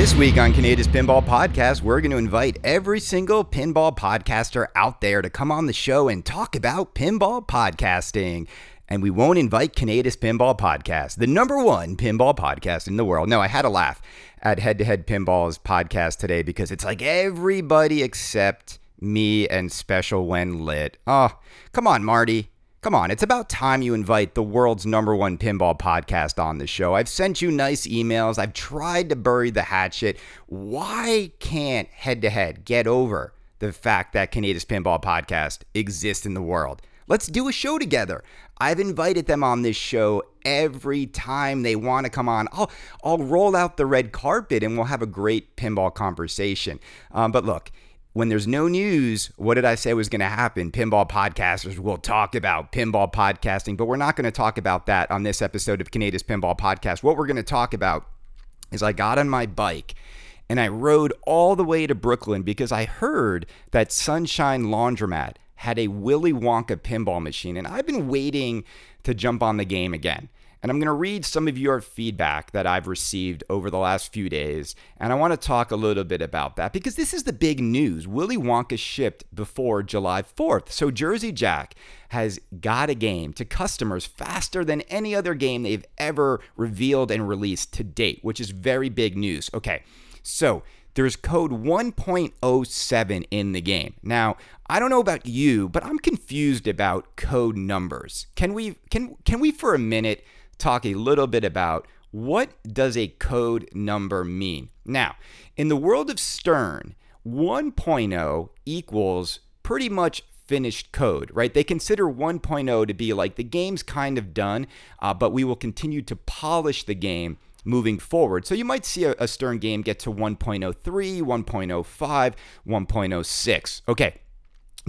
This week on Canada's Pinball Podcast, we're going to invite every single pinball podcaster out there to come on the show and talk about pinball podcasting. And we won't invite Canada's Pinball Podcast, the number one pinball podcast in the world. No, I had a laugh at Head to Head Pinball's podcast today because it's like everybody except me and Special When Lit. Oh, come on, Marty. Come on, it's about time you invite the world's number one pinball podcast on the show. I've sent you nice emails. I've tried to bury the hatchet. Why can't head to head get over the fact that Canada's Pinball Podcast exists in the world? Let's do a show together. I've invited them on this show every time they want to come on. I'll, I'll roll out the red carpet and we'll have a great pinball conversation. Um, but look, when there's no news, what did I say was going to happen? Pinball podcasters will talk about pinball podcasting, but we're not going to talk about that on this episode of Canada's Pinball Podcast. What we're going to talk about is I got on my bike and I rode all the way to Brooklyn because I heard that Sunshine Laundromat had a Willy Wonka pinball machine, and I've been waiting to jump on the game again. And I'm going to read some of your feedback that I've received over the last few days. And I want to talk a little bit about that because this is the big news. Willy Wonka shipped before July 4th. So Jersey Jack has got a game to customers faster than any other game they've ever revealed and released to date, which is very big news. Okay, so there's code 1.07 in the game. Now, I don't know about you, but I'm confused about code numbers. Can we can can we for a minute talk a little bit about what does a code number mean? Now, in the world of Stern, 1.0 equals pretty much finished code, right? They consider 1.0 to be like the game's kind of done, uh, but we will continue to polish the game moving forward. So you might see a, a Stern game get to 1.03, 1.05, 1.06. Okay,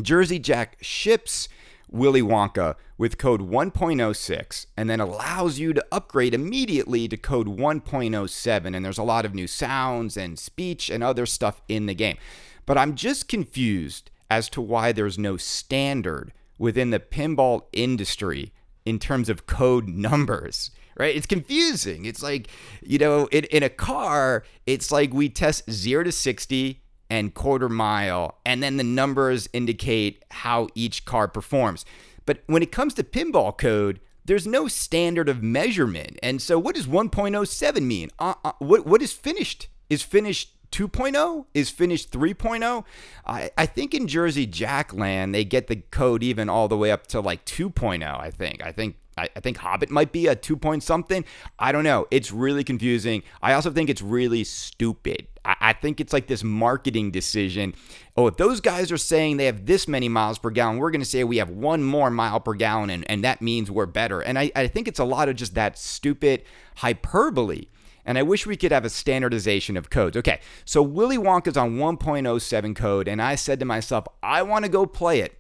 Jersey Jack ships Willy Wonka with code 1.06 and then allows you to upgrade immediately to code 1.07. And there's a lot of new sounds and speech and other stuff in the game. But I'm just confused as to why there's no standard within the pinball industry in terms of code numbers right? It's confusing. It's like, you know, in, in a car, it's like we test zero to 60 and quarter mile, and then the numbers indicate how each car performs. But when it comes to pinball code, there's no standard of measurement. And so, what does 1.07 mean? Uh, uh, what, what is finished? Is finished 2.0? Is finished 3.0? I, I think in Jersey Jackland, they get the code even all the way up to like 2.0, I think. I think I, I think Hobbit might be a two point something. I don't know. It's really confusing. I also think it's really stupid. I, I think it's like this marketing decision. Oh, if those guys are saying they have this many miles per gallon, we're going to say we have one more mile per gallon, and, and that means we're better. And I, I think it's a lot of just that stupid hyperbole. And I wish we could have a standardization of codes. Okay, so Willy Wonka's on 1.07 code, and I said to myself, I want to go play it.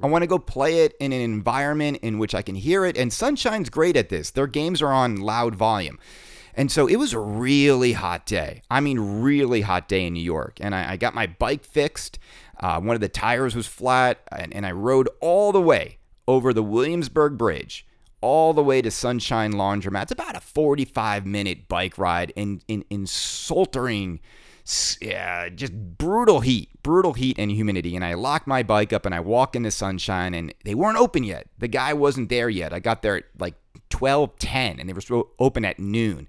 I want to go play it in an environment in which I can hear it. And Sunshine's great at this. Their games are on loud volume. And so it was a really hot day. I mean, really hot day in New York. And I, I got my bike fixed. Uh, one of the tires was flat. And, and I rode all the way over the Williamsburg Bridge, all the way to Sunshine Laundromat. It's about a 45 minute bike ride in, in, in sweltering yeah, just brutal heat, brutal heat and humidity. And I lock my bike up and I walk in the sunshine and they weren't open yet. The guy wasn't there yet. I got there at like 12:10 and they were open at noon.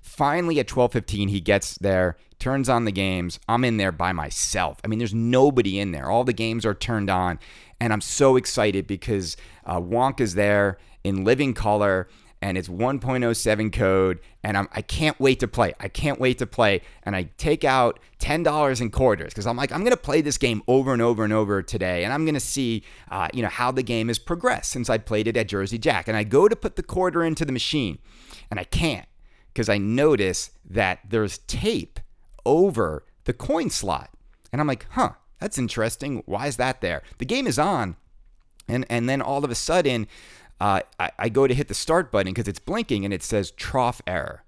Finally at 12:15 he gets there, turns on the games. I'm in there by myself. I mean, there's nobody in there. All the games are turned on and I'm so excited because uh, Wonka's there in living color and it's 1.07 code and I'm, I can't wait to play. I can't wait to play. And I take out $10 in quarters because I'm like, I'm going to play this game over and over and over today. And I'm going to see, uh, you know, how the game has progressed since I played it at Jersey Jack. And I go to put the quarter into the machine and I can't because I notice that there's tape over the coin slot. And I'm like, huh, that's interesting. Why is that there? The game is on. And, and then all of a sudden, uh, I, I go to hit the start button because it's blinking and it says trough error.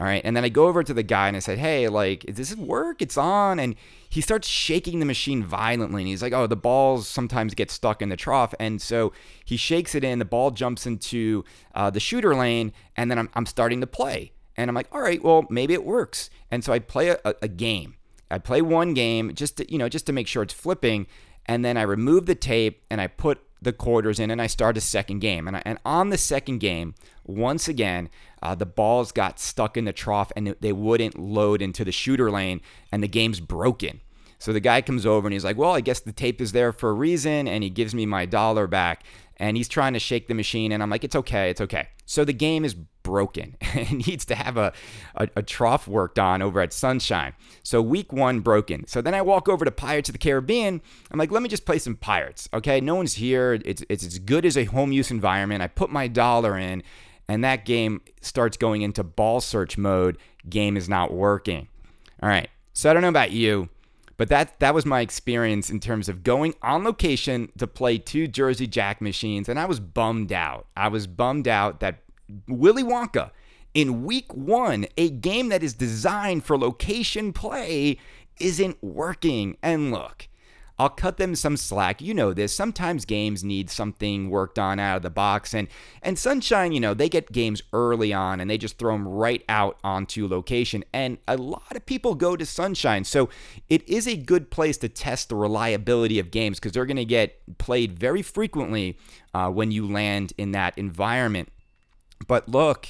All right. And then I go over to the guy and I said, Hey, like, does this work? It's on. And he starts shaking the machine violently. And he's like, Oh, the balls sometimes get stuck in the trough. And so he shakes it in. The ball jumps into uh, the shooter lane. And then I'm, I'm starting to play. And I'm like, all right, well, maybe it works. And so I play a, a game. I play one game just to, you know, just to make sure it's flipping. And then I remove the tape and I put the quarters in and I start a second game. And, I, and on the second game, once again, uh, the balls got stuck in the trough and they wouldn't load into the shooter lane and the game's broken. So the guy comes over and he's like, Well, I guess the tape is there for a reason. And he gives me my dollar back and he's trying to shake the machine. And I'm like, It's okay. It's okay. So the game is broken. it needs to have a, a, a, trough worked on over at Sunshine. So week one broken. So then I walk over to Pirates of the Caribbean. I'm like, let me just play some Pirates. Okay, no one's here. It's it's as good as a home use environment. I put my dollar in, and that game starts going into ball search mode. Game is not working. All right. So I don't know about you. But that that was my experience in terms of going on location to play two Jersey Jack machines, and I was bummed out. I was bummed out that Willy Wonka in week one, a game that is designed for location play, isn't working. And look, I'll cut them some slack. You know this. Sometimes games need something worked on out of the box. And and Sunshine, you know, they get games early on and they just throw them right out onto location. And a lot of people go to Sunshine. So it is a good place to test the reliability of games because they're going to get played very frequently uh, when you land in that environment. But look,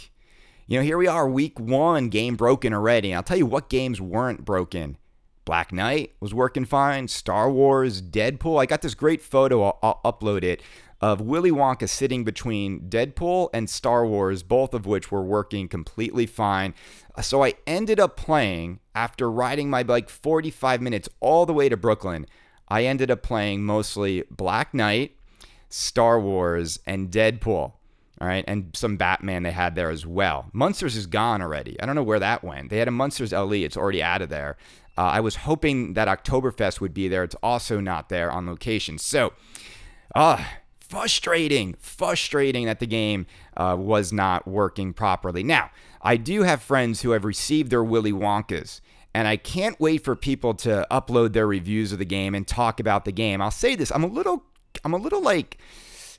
you know, here we are, week one, game broken already. I'll tell you what games weren't broken. Black Knight was working fine. Star Wars, Deadpool. I got this great photo, I'll, I'll upload it, of Willy Wonka sitting between Deadpool and Star Wars, both of which were working completely fine. Uh, so I ended up playing, after riding my bike 45 minutes all the way to Brooklyn, I ended up playing mostly Black Knight, Star Wars, and Deadpool. All right, and some Batman they had there as well. Munsters is gone already. I don't know where that went. They had a Munsters LE. It's already out of there. Uh, I was hoping that Oktoberfest would be there. It's also not there on location. So, ah, uh, frustrating, frustrating that the game uh, was not working properly. Now, I do have friends who have received their Willy Wonkas, and I can't wait for people to upload their reviews of the game and talk about the game. I'll say this: I'm a little, I'm a little like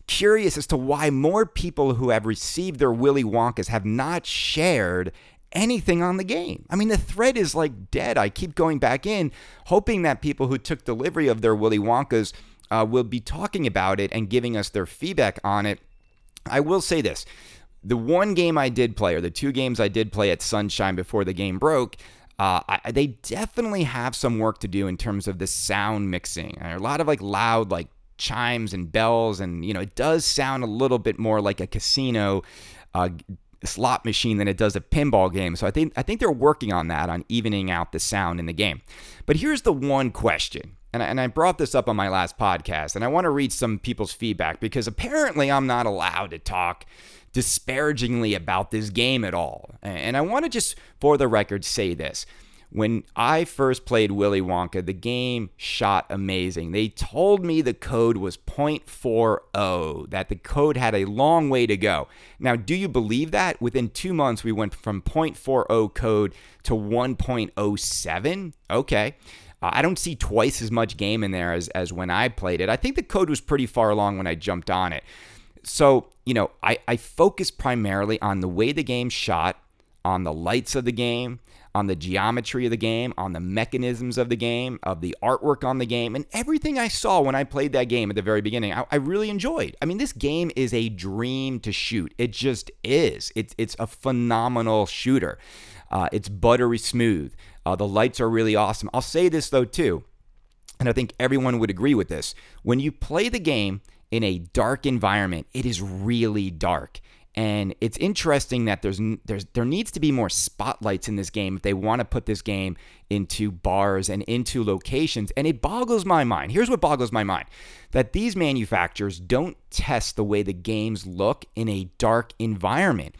curious as to why more people who have received their Willy Wonkas have not shared anything on the game. I mean, the thread is like dead. I keep going back in, hoping that people who took delivery of their Willy Wonkas uh, will be talking about it and giving us their feedback on it. I will say this the one game I did play, or the two games I did play at Sunshine before the game broke, uh, I, they definitely have some work to do in terms of the sound mixing. a lot of like loud, like chimes and bells, and you know, it does sound a little bit more like a casino uh, slot machine than it does a pinball game. So I think I think they're working on that, on evening out the sound in the game. But here's the one question. And I, and I brought this up on my last podcast, and I want to read some people's feedback because apparently I'm not allowed to talk disparagingly about this game at all. And I want to just, for the record, say this. When I first played Willy Wonka, the game shot amazing. They told me the code was 0.40, that the code had a long way to go. Now, do you believe that? Within two months, we went from 0.40 code to 1.07. Okay. Uh, I don't see twice as much game in there as, as when I played it. I think the code was pretty far along when I jumped on it. So, you know, I, I focus primarily on the way the game shot, on the lights of the game, on the geometry of the game, on the mechanisms of the game, of the artwork on the game, and everything I saw when I played that game at the very beginning, I, I really enjoyed. I mean, this game is a dream to shoot. It just is. It's it's a phenomenal shooter. Uh, it's buttery smooth. Uh, the lights are really awesome. I'll say this though too, and I think everyone would agree with this. When you play the game in a dark environment, it is really dark. And it's interesting that there's there's there needs to be more spotlights in this game if they want to put this game into bars and into locations. And it boggles my mind. Here's what boggles my mind: that these manufacturers don't test the way the games look in a dark environment.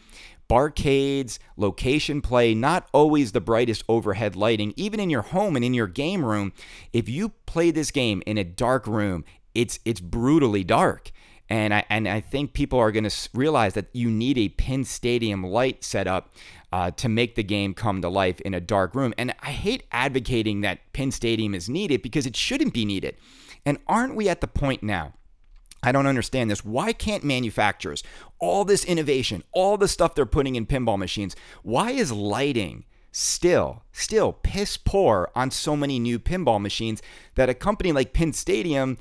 Barcades, location play, not always the brightest overhead lighting, even in your home and in your game room. If you play this game in a dark room, it's it's brutally dark. And I, and I think people are going to realize that you need a Pin Stadium light setup uh, to make the game come to life in a dark room. And I hate advocating that Pin Stadium is needed because it shouldn't be needed. And aren't we at the point now I don't understand this. Why can't manufacturers, all this innovation, all the stuff they're putting in pinball machines, why is lighting still, still piss poor on so many new pinball machines that a company like Pin Stadium,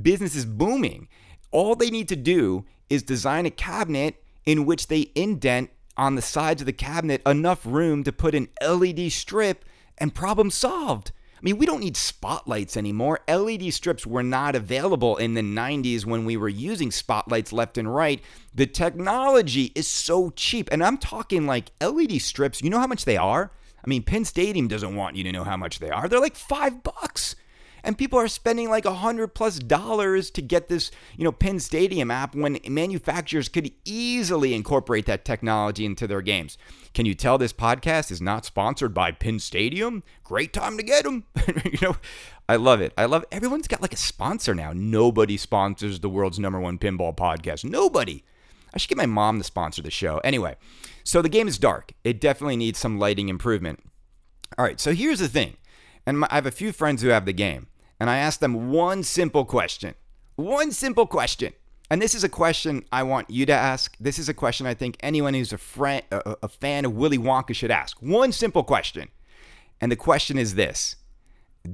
business is booming? All they need to do is design a cabinet in which they indent on the sides of the cabinet enough room to put an LED strip and problem solved. I mean, we don't need spotlights anymore. LED strips were not available in the 90s when we were using spotlights left and right. The technology is so cheap. And I'm talking like LED strips, you know how much they are? I mean, Pin Stadium doesn't want you to know how much they are. They're like five bucks and people are spending like a hundred plus dollars to get this, you know, Pin Stadium app when manufacturers could easily incorporate that technology into their games. Can you tell this podcast is not sponsored by Pin Stadium? Great time to get them. you know, I love it. I love everyone's got like a sponsor now. Nobody sponsors the world's number one pinball podcast. Nobody. I should get my mom to sponsor the show. Anyway, so the game is dark. It definitely needs some lighting improvement. All right, so here's the thing. And my, I have a few friends who have the game and I asked them one simple question. One simple question. And this is a question I want you to ask. This is a question I think anyone who's a, friend, a, a fan of Willy Wonka should ask. One simple question. And the question is this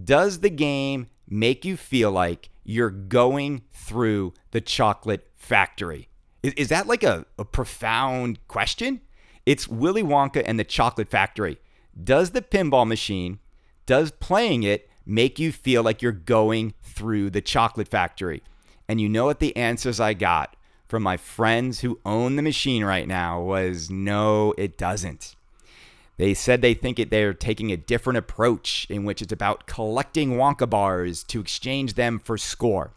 Does the game make you feel like you're going through the chocolate factory? Is, is that like a, a profound question? It's Willy Wonka and the chocolate factory. Does the pinball machine, does playing it make you feel like you're going through the chocolate factory. And you know what the answers I got from my friends who own the machine right now was no, it doesn't. They said they think it, they're taking a different approach in which it's about collecting Wonka bars to exchange them for score.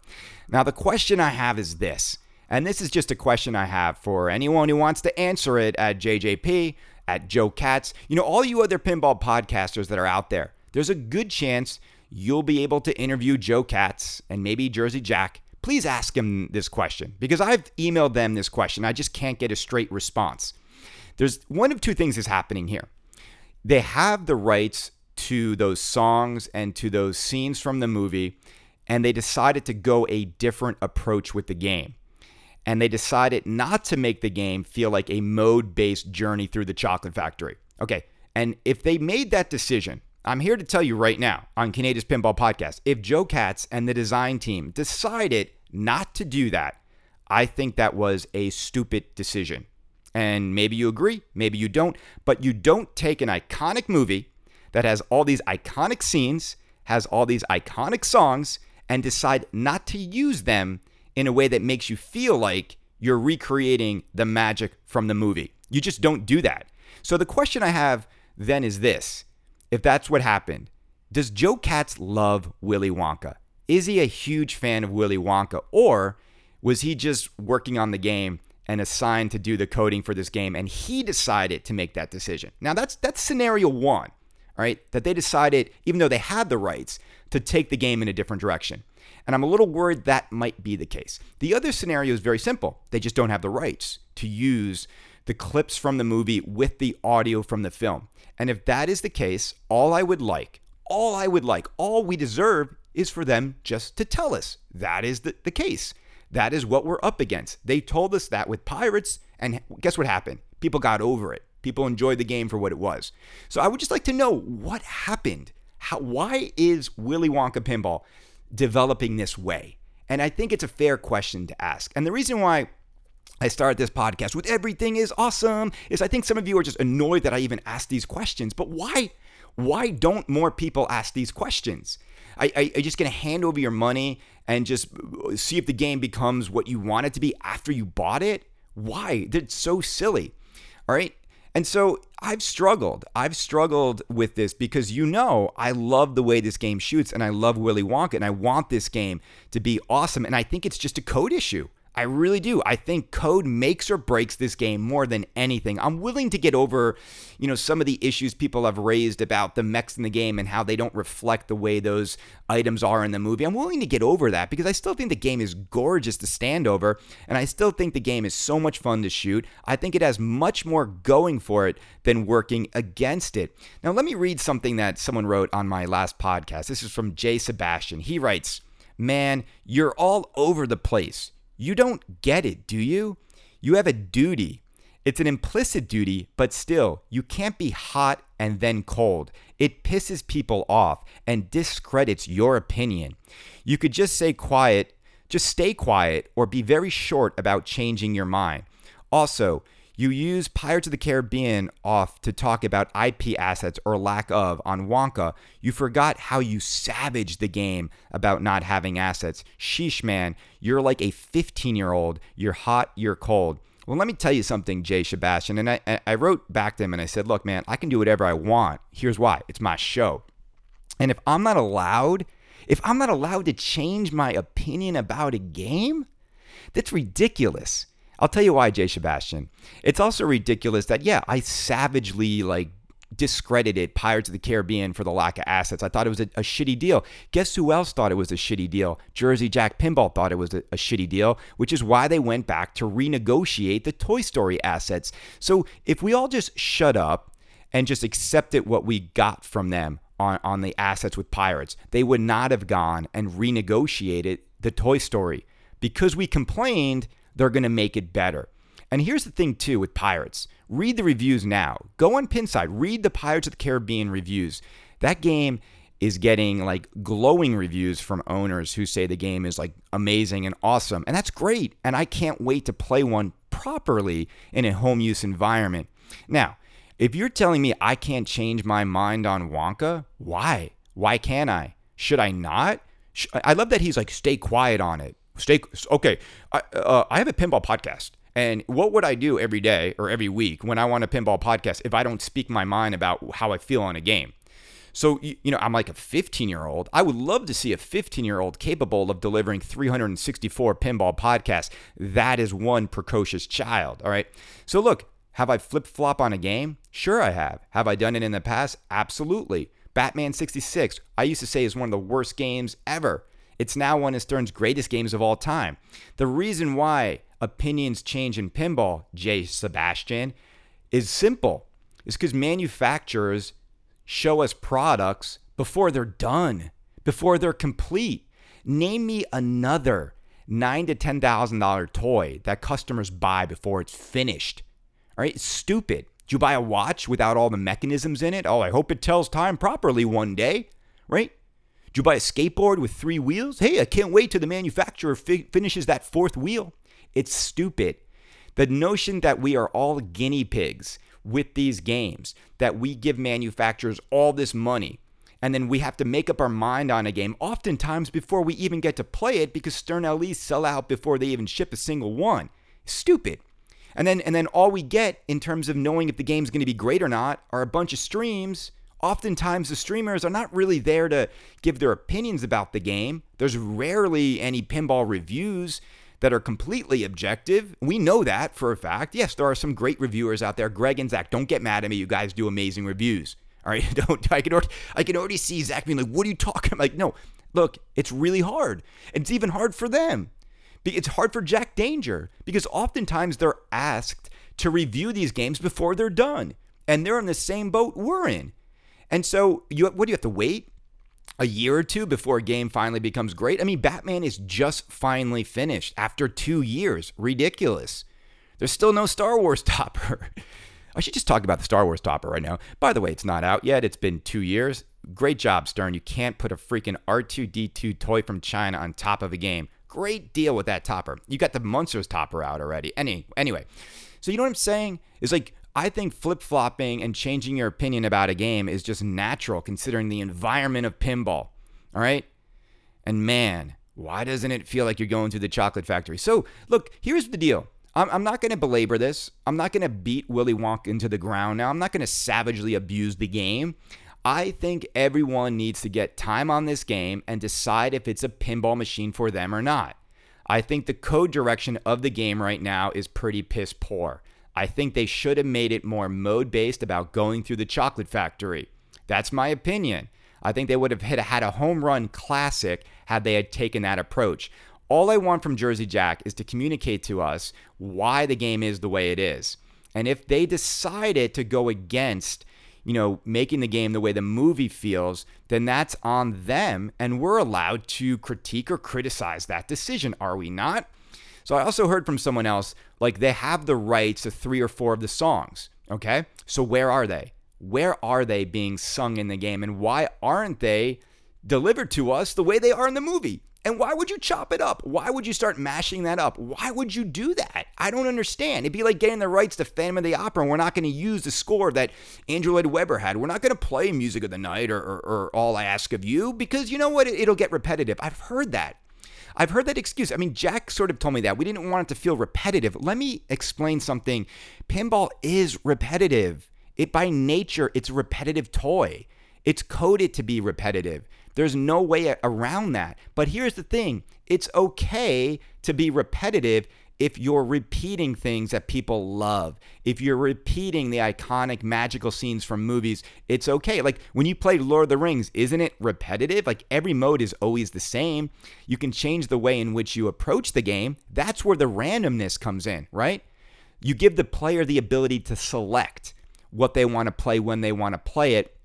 Now, the question I have is this, and this is just a question I have for anyone who wants to answer it at JJP, at Joe Katz, you know, all you other pinball podcasters that are out there. There's a good chance you'll be able to interview Joe Katz and maybe Jersey Jack. Please ask him this question because I've emailed them this question. I just can't get a straight response. There's one of two things is happening here. They have the rights to those songs and to those scenes from the movie, and they decided to go a different approach with the game. And they decided not to make the game feel like a mode based journey through the chocolate factory. Okay. And if they made that decision, I'm here to tell you right now on Canada's Pinball Podcast if Joe Katz and the design team decided not to do that, I think that was a stupid decision. And maybe you agree, maybe you don't, but you don't take an iconic movie that has all these iconic scenes, has all these iconic songs, and decide not to use them in a way that makes you feel like you're recreating the magic from the movie. You just don't do that. So the question I have then is this if that's what happened, does Joe Katz love Willy Wonka? Is he a huge fan of Willy Wonka? Or was he just working on the game and assigned to do the coding for this game and he decided to make that decision? Now that's that's scenario one, right? That they decided, even though they had the rights, to take the game in a different direction. And I'm a little worried that might be the case. The other scenario is very simple. They just don't have the rights to use the clips from the movie with the audio from the film. And if that is the case, all I would like, all I would like, all we deserve is for them just to tell us that is the, the case. That is what we're up against. They told us that with Pirates, and guess what happened? People got over it. People enjoyed the game for what it was. So I would just like to know what happened. How, why is Willy Wonka Pinball developing this way? And I think it's a fair question to ask. And the reason why I started this podcast with everything is awesome is I think some of you are just annoyed that I even asked these questions. But why? Why don't more people ask these questions? I, I, just gonna hand over your money and just uh, see if the game becomes what you want it to be after you bought it? Why? That's so silly. All right. And so I've struggled. I've struggled with this because you know I love the way this game shoots and I love Willy Wonka and I want this game to be awesome. And I think it's just a code issue. I really do. I think code makes or breaks this game more than anything. I'm willing to get over, you know, some of the issues people have raised about the mechs in the game and how they don't reflect the way those items are in the movie. I'm willing to get over that because I still think the game is gorgeous to stand over and I still think the game is so much fun to shoot. I think it has much more going for it than working against it. Now, let me read something that someone wrote on my last podcast. This is from Jay Sebastian. He writes, "Man, you're all over the place." You don't get it, do you? You have a duty. It's an implicit duty, but still, you can't be hot and then cold. It pisses people off and discredits your opinion. You could just say quiet, just stay quiet, or be very short about changing your mind. Also, you use Pirates of the Caribbean off to talk about IP assets or lack of on Wonka. You forgot how you savaged the game about not having assets. Sheesh, man, you're like a 15 year old. You're hot, you're cold. Well, let me tell you something, Jay Sebastian. And I, I wrote back to him and I said, look, man, I can do whatever I want. Here's why it's my show. And if I'm not allowed, if I'm not allowed to change my opinion about a game, that's ridiculous. I'll tell you why, Jay Sebastian. It's also ridiculous that, yeah, I savagely like discredited Pirates of the Caribbean for the lack of assets. I thought it was a, a, shitty deal. Guess who else thought it was a shitty deal? Jersey Jack Pinball thought it was a, a shitty deal, which is why they went back to renegotiate the Toy Story assets. So if we all just shut up and just accepted what we got from them on, on the assets with Pirates, they would not have gone and renegotiated the Toy Story. Because we complained, they're going to make it better. And here's the thing, too, with Pirates read the reviews now. Go on Pinside, read the Pirates of the Caribbean reviews. That game is getting like glowing reviews from owners who say the game is like amazing and awesome. And that's great. And I can't wait to play one properly in a home use environment. Now, if you're telling me I can't change my mind on Wonka, why? Why can't I? Should I not? I love that he's like, stay quiet on it. Stay okay. I, uh, I have a pinball podcast. And what would I do every day or every week when I want a pinball podcast if I don't speak my mind about how I feel on a game? So, you know, I'm like a 15 year old. I would love to see a 15 year old capable of delivering 364 pinball podcasts. That is one precocious child. All right. So, look, have I flip flop on a game? Sure, I have. Have I done it in the past? Absolutely. Batman 66, I used to say is one of the worst games ever. It's now one of Stern's greatest games of all time. The reason why opinions change in pinball, Jay Sebastian, is simple. It's because manufacturers show us products before they're done, before they're complete. Name me another nine to ten thousand dollar toy that customers buy before it's finished. All right, stupid. Do you buy a watch without all the mechanisms in it? Oh, I hope it tells time properly one day, right? Did you buy a skateboard with three wheels? Hey, I can't wait till the manufacturer fi- finishes that fourth wheel. It's stupid. The notion that we are all guinea pigs with these games, that we give manufacturers all this money, and then we have to make up our mind on a game, oftentimes before we even get to play it, because Stern LEs sell out before they even ship a single one. Stupid. And then and then all we get in terms of knowing if the game's going to be great or not are a bunch of streams oftentimes the streamers are not really there to give their opinions about the game. There's rarely any pinball reviews that are completely objective. We know that for a fact. Yes, there are some great reviewers out there. Greg and Zach, don't get mad at me. You guys do amazing reviews. All right, don't. I can already, I can already see Zach being like, "What are you talking?" I'm like, no, look, it's really hard. It's even hard for them. It's hard for Jack Danger because oftentimes they're asked to review these games before they're done, and they're in the same boat we're in. And so, you what do you have to wait? A year or two before a game finally becomes great? I mean, Batman is just finally finished after two years. Ridiculous. There's still no Star Wars topper. I should just talk about the Star Wars topper right now. By the way, it's not out yet. It's been two years. Great job, Stern. You can't put a freaking R2D2 toy from China on top of a game. Great deal with that topper. You got the Munsters topper out already. Any anyway, so you know what I'm saying? Is like I think flip flopping and changing your opinion about a game is just natural considering the environment of pinball. All right? And man, why doesn't it feel like you're going through the chocolate factory? So, look, here's the deal. I'm, I'm not going to belabor this. I'm not going to beat Willy Wonka into the ground now. I'm not going to savagely abuse the game. I think everyone needs to get time on this game and decide if it's a pinball machine for them or not. I think the code direction of the game right now is pretty piss poor. I think they should have made it more mode based about going through the chocolate factory. That's my opinion. I think they would have hit, had a home run classic had they had taken that approach. All I want from Jersey Jack is to communicate to us why the game is the way it is. And if they decided to go against, you know, making the game the way the movie feels, then that's on them and we're allowed to critique or criticize that decision, are we not? So I also heard from someone else like they have the rights to three or four of the songs. Okay. So where are they? Where are they being sung in the game? And why aren't they delivered to us the way they are in the movie? And why would you chop it up? Why would you start mashing that up? Why would you do that? I don't understand. It'd be like getting the rights to Phantom of the Opera, and we're not going to use the score that Andrew Lloyd Webber had. We're not going to play Music of the Night or, or, or, All I Ask of You because you know what? It'll get repetitive. I've heard that. I've heard that excuse. I mean, Jack sort of told me that. We didn't want it to feel repetitive. Let me explain something. Pinball is repetitive. It by nature, it's a repetitive toy. It's coded to be repetitive. There's no way around that. But here's the thing it's okay to be repetitive if you're repeating things that people love. If you're repeating the iconic magical scenes from movies, it's okay. Like when you play Lord of the Rings, isn't it repetitive? Like every mode is always the same. You can change the way in which you approach the game. That's where the randomness comes in, right? You give the player the ability to select what they want to play when they want to play it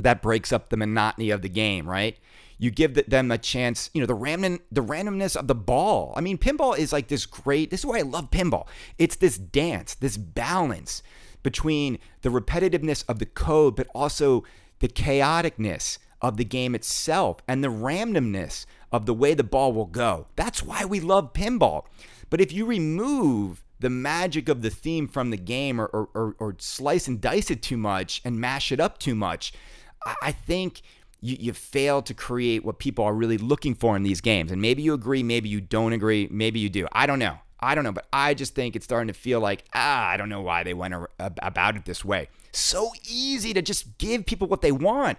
that breaks up the monotony of the game, right? You give them a chance, you know, the random the randomness of the ball. I mean, pinball is like this great. This is why I love pinball. It's this dance, this balance between the repetitiveness of the code, but also the chaoticness of the game itself and the randomness of the way the ball will go. That's why we love pinball. But if you remove the magic of the theme from the game or, or, or, or slice and dice it too much and mash it up too much, I think you, you fail to create what people are really looking for in these games. And maybe you agree, maybe you don't agree, maybe you do. I don't know. I don't know, but I just think it's starting to feel like, ah, I don't know why they went about it this way. So easy to just give people what they want.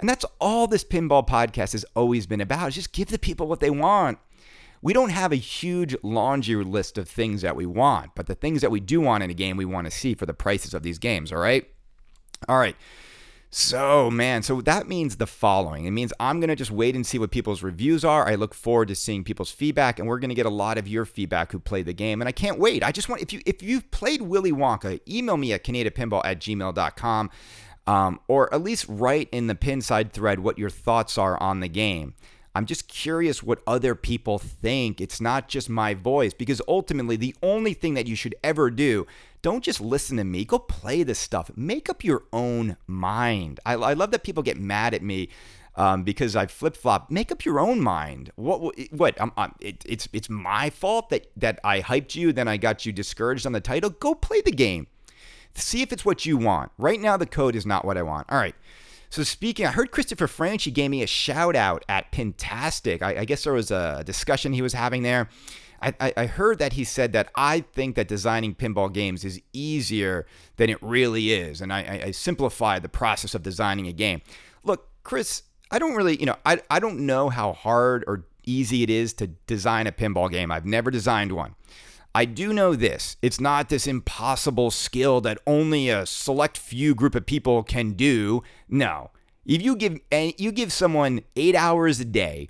And that's all this pinball podcast has always been about. Is just give the people what they want. We don't have a huge laundry list of things that we want, but the things that we do want in a game, we want to see for the prices of these games, all right? All right. So, man, so that means the following. It means I'm going to just wait and see what people's reviews are. I look forward to seeing people's feedback and we're going to get a lot of your feedback who played the game and I can't wait. I just want if you if you've played Willy Wonka, email me at canadapinball at gmail.com um, or at least write in the Pinside thread what your thoughts are on the game. I'm just curious what other people think. It's not just my voice because ultimately the only thing that you should ever do don't just listen to me. Go play this stuff. Make up your own mind. I, I love that people get mad at me um, because I flip flop. Make up your own mind. What? What? I'm, I'm, it, it's it's my fault that that I hyped you, then I got you discouraged on the title. Go play the game. See if it's what you want. Right now, the code is not what I want. All right. So speaking, I heard Christopher Franchi gave me a shout out at Pintastic. I, I guess there was a discussion he was having there. I, I heard that he said that I think that designing pinball games is easier than it really is, and I, I simplify the process of designing a game. Look, Chris, I don't really, you know, I, I don't know how hard or easy it is to design a pinball game. I've never designed one. I do know this it's not this impossible skill that only a select few group of people can do. No. If you give eh, you give someone 8 hours a day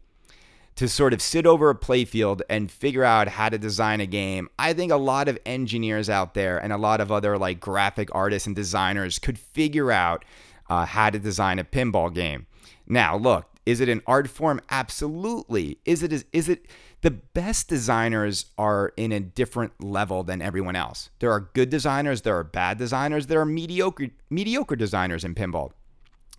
to sort of sit over a playfield and figure out how to design a game. I think a lot of engineers out there and a lot of other like graphic artists and designers could figure out uh, how to design a pinball game. Now, look, is it an art form? Absolutely. Is it is, is it the best designers are in a different level than everyone else. There are good designers, there are bad designers, there are mediocre mediocre designers in pinball.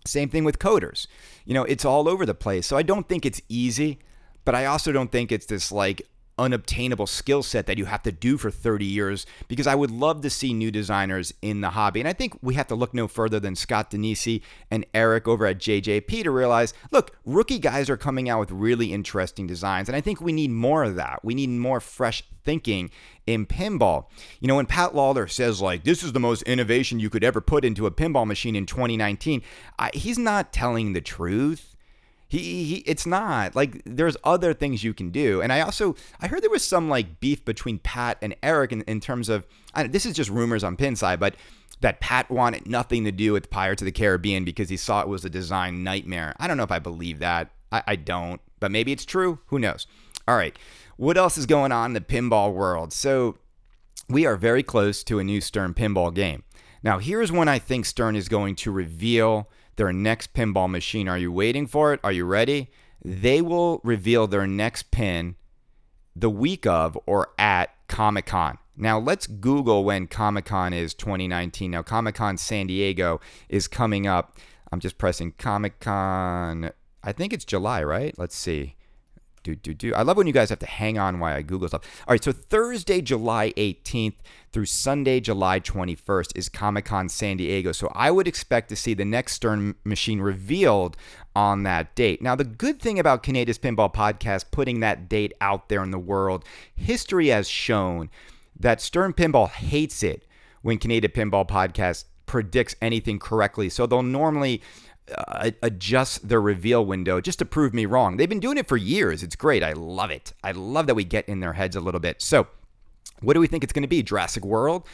Same thing with coders. You know, it's all over the place. So I don't think it's easy but I also don't think it's this like unobtainable skill set that you have to do for 30 years because I would love to see new designers in the hobby. And I think we have to look no further than Scott Danesi and Eric over at JJP to realize look, rookie guys are coming out with really interesting designs. And I think we need more of that. We need more fresh thinking in pinball. You know, when Pat Lawler says, like, this is the most innovation you could ever put into a pinball machine in 2019, I, he's not telling the truth. He, he it's not like there's other things you can do. And I also I heard there was some like beef between Pat and Eric in, in terms of I, this is just rumors on Pinside, but that Pat wanted nothing to do with Pirates of the Caribbean because he saw it was a design nightmare. I don't know if I believe that. I, I don't, but maybe it's true. Who knows? All right. What else is going on in the pinball world? So we are very close to a new Stern pinball game. Now, here's when I think Stern is going to reveal their next pinball machine. Are you waiting for it? Are you ready? They will reveal their next pin the week of or at Comic Con. Now, let's Google when Comic Con is 2019. Now, Comic Con San Diego is coming up. I'm just pressing Comic Con. I think it's July, right? Let's see. Do, do, do. I love when you guys have to hang on while I Google stuff. All right, so Thursday, July 18th through Sunday, July 21st is Comic Con San Diego. So I would expect to see the next Stern machine revealed on that date. Now, the good thing about Canada's Pinball Podcast putting that date out there in the world, history has shown that Stern Pinball hates it when Canada Pinball Podcast predicts anything correctly. So they'll normally uh, adjust their reveal window just to prove me wrong. They've been doing it for years. It's great. I love it. I love that we get in their heads a little bit. So, what do we think it's going to be? Jurassic World?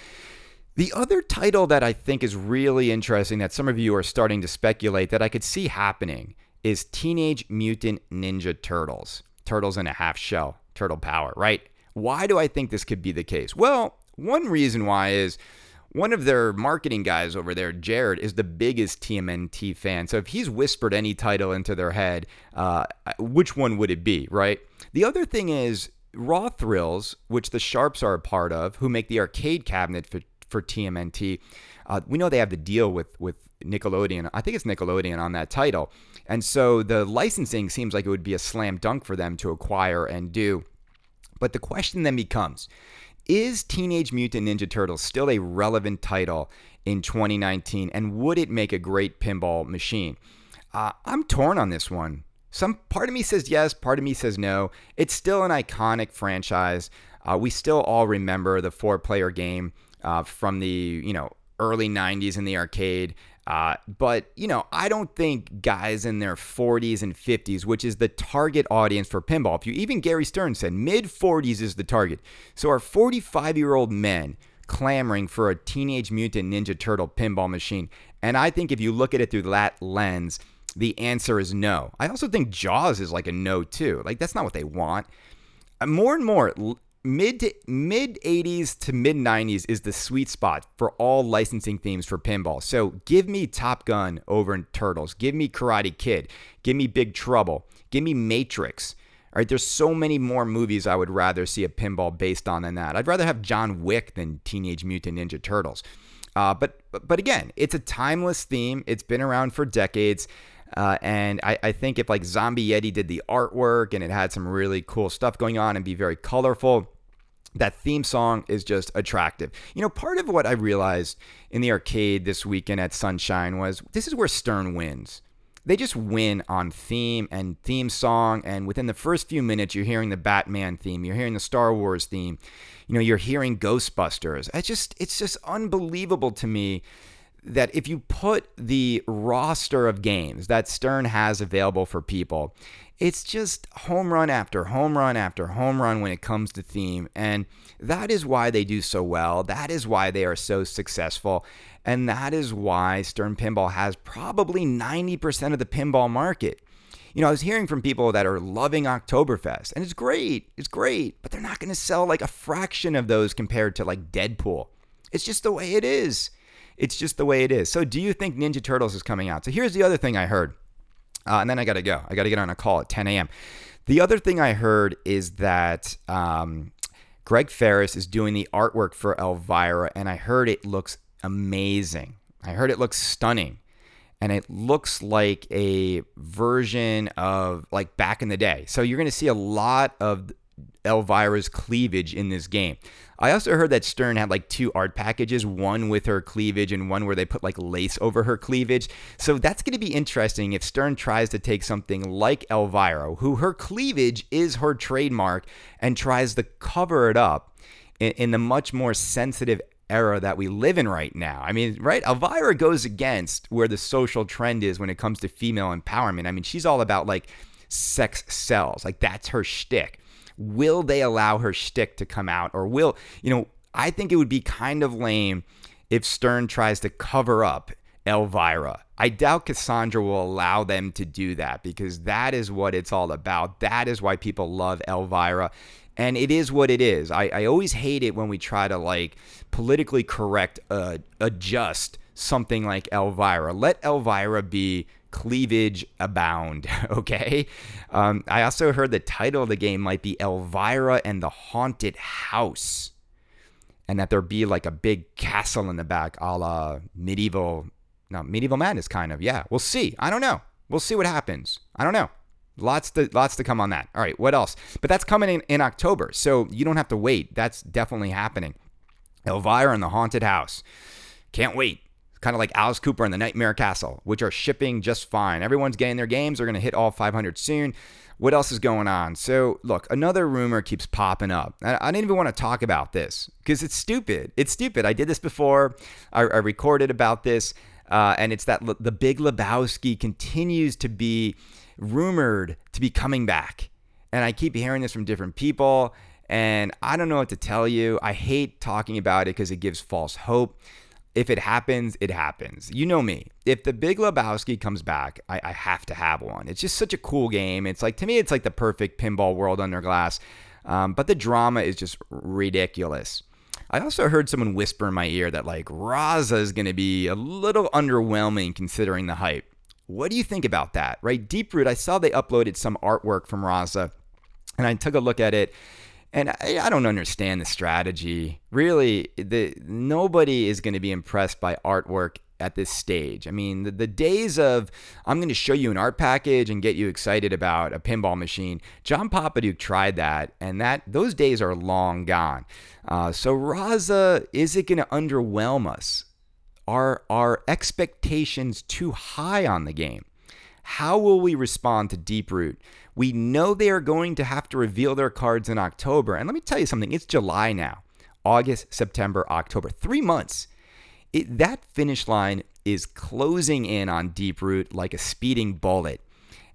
The other title that I think is really interesting that some of you are starting to speculate that I could see happening is Teenage Mutant Ninja Turtles. Turtles in a half shell, turtle power, right? Why do I think this could be the case? Well, one reason why is one of their marketing guys over there, Jared, is the biggest TMNT fan. So if he's whispered any title into their head, uh, which one would it be, right? The other thing is Raw Thrills, which the Sharps are a part of, who make the arcade cabinet for, for TMNT. Uh, we know they have the deal with with Nickelodeon. I think it's Nickelodeon on that title, and so the licensing seems like it would be a slam dunk for them to acquire and do. But the question then becomes is Teenage Mutant Ninja Turtles still a relevant title in 2019? And would it make a great pinball machine? Uh, I'm torn on this one. Some part of me says yes, part of me says no. It's still an iconic franchise. Uh, we still all remember the four-player game uh, from the you know early 90s in the arcade. Uh, but, you know, I don't think guys in their 40s and 50s, which is the target audience for pinball, if you even Gary Stern said mid 40s is the target. So are 45 year old men clamoring for a Teenage Mutant Ninja Turtle pinball machine? And I think if you look at it through that lens, the answer is no. I also think Jaws is like a no too. Like that's not what they want. Uh, more and more, mid to mid 80s to mid 90s is the sweet spot for all licensing themes for pinball. So give me Top Gun over Turtles. Give me Karate Kid. Give me Big Trouble. Give me Matrix. All right, there's so many more movies I would rather see a pinball based on than that. I'd rather have John Wick than Teenage Mutant Ninja Turtles. Uh, but but again, it's a timeless theme. It's been around for decades. Uh, and I, I, think if like Zombie Yeti did the artwork and it had some really cool stuff going on and be very colorful, that theme song is just attractive. You know, part of what I realized in the arcade this weekend at Sunshine was this is where Stern wins. They just win on theme and theme song. And within the first few minutes, you're hearing the Batman theme, you're hearing the Star Wars theme, you know, you're hearing Ghostbusters. It's just, it's just unbelievable to me that if you put the roster of games that Stern has available for people it's just home run after home run after home run when it comes to theme. And that is why they do so well. That is why they are so successful. And that is why Stern Pinball has probably 90% of the pinball market. You know, I was hearing from people that are loving Oktoberfest, and it's great. It's great. But they're not going to sell like a fraction of those compared to like Deadpool. It's just the way it is. It's just the way it is. So, do you think Ninja Turtles is coming out? So, here's the other thing I heard. Uh, and then I got to go. I got to get on a call at 10 a.m. The other thing I heard is that um, Greg Freres is doing the artwork for Elvira, and I heard it looks amazing. I heard it looks stunning. And it looks like a version of like back in the day. So you're going to see a lot of Elvira's cleavage in this game. I also heard that Stern had like two art packages, one with her cleavage and one where they put like lace over her cleavage. So that's going to be interesting if Stern tries to take something like Elvira, who her cleavage is her trademark, and tries to cover it up in, in the much more sensitive era that we live in right now. I mean, right? Elvira goes against where the social trend is when it comes to female empowerment. I mean, she's all about like sex sells, like that's her shtick. Will they allow her shtick to come out? Or will, you know, I think it would be kind of lame if Stern tries to cover up Elvira. I doubt Cassandra will allow them to do that because that is what it's all about. That is why people love Elvira. And it is what it is. I, I always hate it when we try to like politically correct, uh, adjust something like Elvira. Let Elvira be cleavage abound. Okay. Um, I also heard the title of the game might be Elvira and the Haunted House, and that there be like a big castle in the back, a la medieval, no, medieval madness kind of. Yeah, we'll see. I don't know. We'll see what happens. I don't know. Lots to lots to come on that. All right, what else? But that's coming in, in October, so you don't have to wait. That's definitely happening. Elvira and the Haunted House. Can't wait. Kind of like Alice Cooper and the Nightmare Castle, which are shipping just fine. Everyone's getting their games. They're going to hit all 500 soon. What else is going on? So, look, another rumor keeps popping up. I, I didn't even want to talk about this because it's stupid. It's stupid. I did this before. I, I recorded about this, uh, and it's that the Big Lebowski continues to be rumored to be coming back. And I keep hearing this from different people, and I don't know what to tell you. I hate talking about it because it gives false hope. If it happens, it happens. You know me. If the Big Lebowski comes back, I, I have to have one. It's just such a cool game. It's like, to me, it's like the perfect pinball world under glass. Um, but the drama is just ridiculous. I also heard someone whisper in my ear that like Raza is going to be a little underwhelming considering the hype. What do you think about that? Right? Deeproot, I saw they uploaded some artwork from Raza and I took a look at it and I, I, don't understand the strategy. Really, the nobody is going to be impressed by artwork at this stage. I mean, the, the days of I'm going to show you an art package and get you excited about a pinball machine. John Popadiuk tried that, and that those days are long gone. Uh, so Raza, is it going to underwhelm us? Are our expectations too high on the game? How will we respond to Deeproot? We know they are going to have to reveal their cards in October. And let me tell you something it's July now August, September, October. Three months. It, that finish line is closing in on Deeproot like a speeding bullet.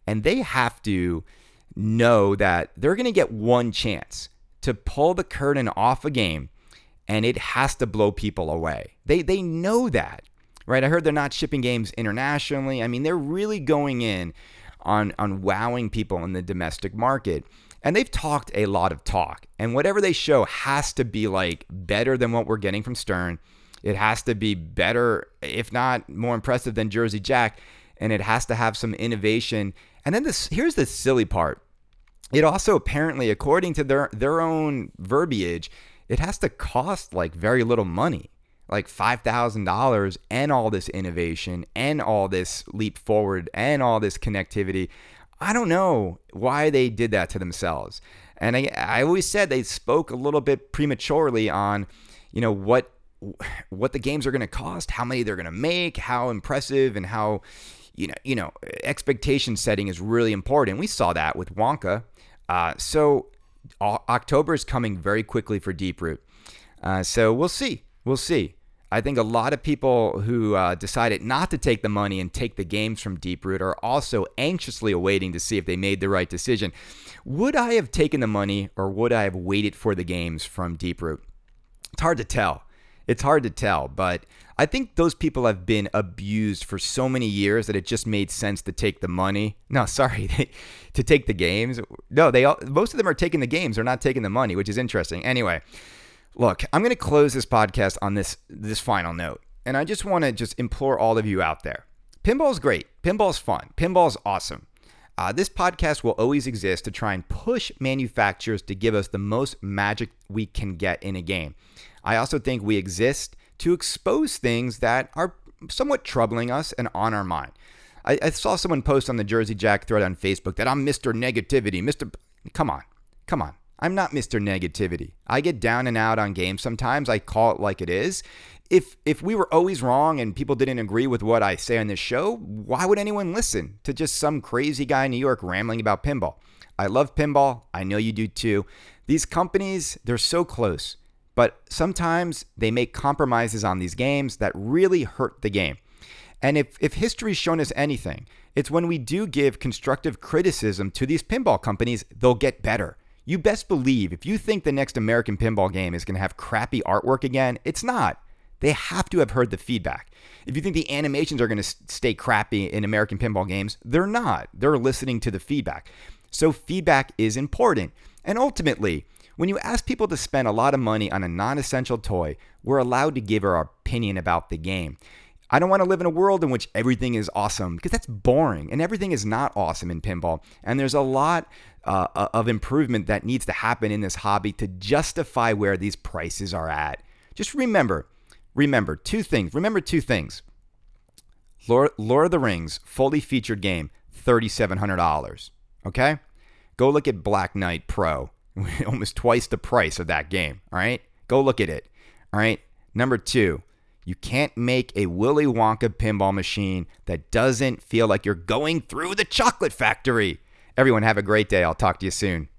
And they have to know that they're going to get one chance to pull the curtain off a game and it has to blow people away. They, they know that, right? I heard they're not shipping games internationally. I mean, they're really going in on on wowing people in the domestic market. And they've talked a lot of talk. And whatever they show has to be like better than what we're getting from Stern. It has to be better, if not more impressive than Jersey Jack. And it has to have some innovation. And then this here's the silly part. It also apparently, according to their their own verbiage, it has to cost like very little money like $5,000 and all this innovation and all this leap forward and all this connectivity. I don't know why they did that to themselves. And I, I always said they spoke a little bit prematurely on, you know, what what the games are going to cost, how many they're going to make, how impressive and how you know, you know, expectation setting is really important. We saw that with Wonka. Uh, so October is coming very quickly for Deeproot. Uh, so we'll see. We'll see. I think a lot of people who uh, decided not to take the money and take the games from Deeproot are also anxiously awaiting to see if they made the right decision. Would I have taken the money or would I have waited for the games from Deeproot? It's hard to tell. It's hard to tell, but I think those people have been abused for so many years that it just made sense to take the money. No, sorry, to take the games. No, they all, most of them are taking the games. They're not taking the money, which is interesting. Anyway, Look, I'm going to close this podcast on this this final note, and I just want to just implore all of you out there. Pinball's great. Pinball's fun. Pinball's awesome. Uh, this podcast will always exist to try and push manufacturers to give us the most magic we can get in a game. I also think we exist to expose things that are somewhat troubling us and on our mind. I, I saw someone post on the Jersey Jack thread on Facebook that I'm Mr. Negativity. Mr. Come on. Come on. I'm not Mr. Negativity. I get down and out on games sometimes. I call it like it is. If if we were always wrong and people didn't agree with what I say on this show, why would anyone listen to just some crazy guy in New York rambling about pinball? I love pinball. I know you do too. These companies, they're so close, but sometimes they make compromises on these games that really hurt the game. And if, if history's shown us anything, it's when we do give constructive criticism to these pinball companies, they'll get better. You best believe if you think the next American pinball game is going to have crappy artwork again, it's not. They have to have heard the feedback. If you think the animations are going to stay crappy in American pinball games, they're not. They're listening to the feedback. So, feedback is important. And ultimately, when you ask people to spend a lot of money on a non essential toy, we're allowed to give our opinion about the game. I don't want to live in a world in which everything is awesome because that's boring and everything is not awesome in pinball. And there's a lot uh, of improvement that needs to happen in this hobby to justify where these prices are at. Just remember, remember two things. Remember two things. Lord, Lord of the Rings fully featured game, $3,700. Okay? Go look at Black Knight Pro, almost twice the price of that game. All right? Go look at it. All right? Number two, you can't make a Willy Wonka pinball machine that doesn't feel like you're going through the chocolate factory. Everyone, have a great day. I'll talk to you soon.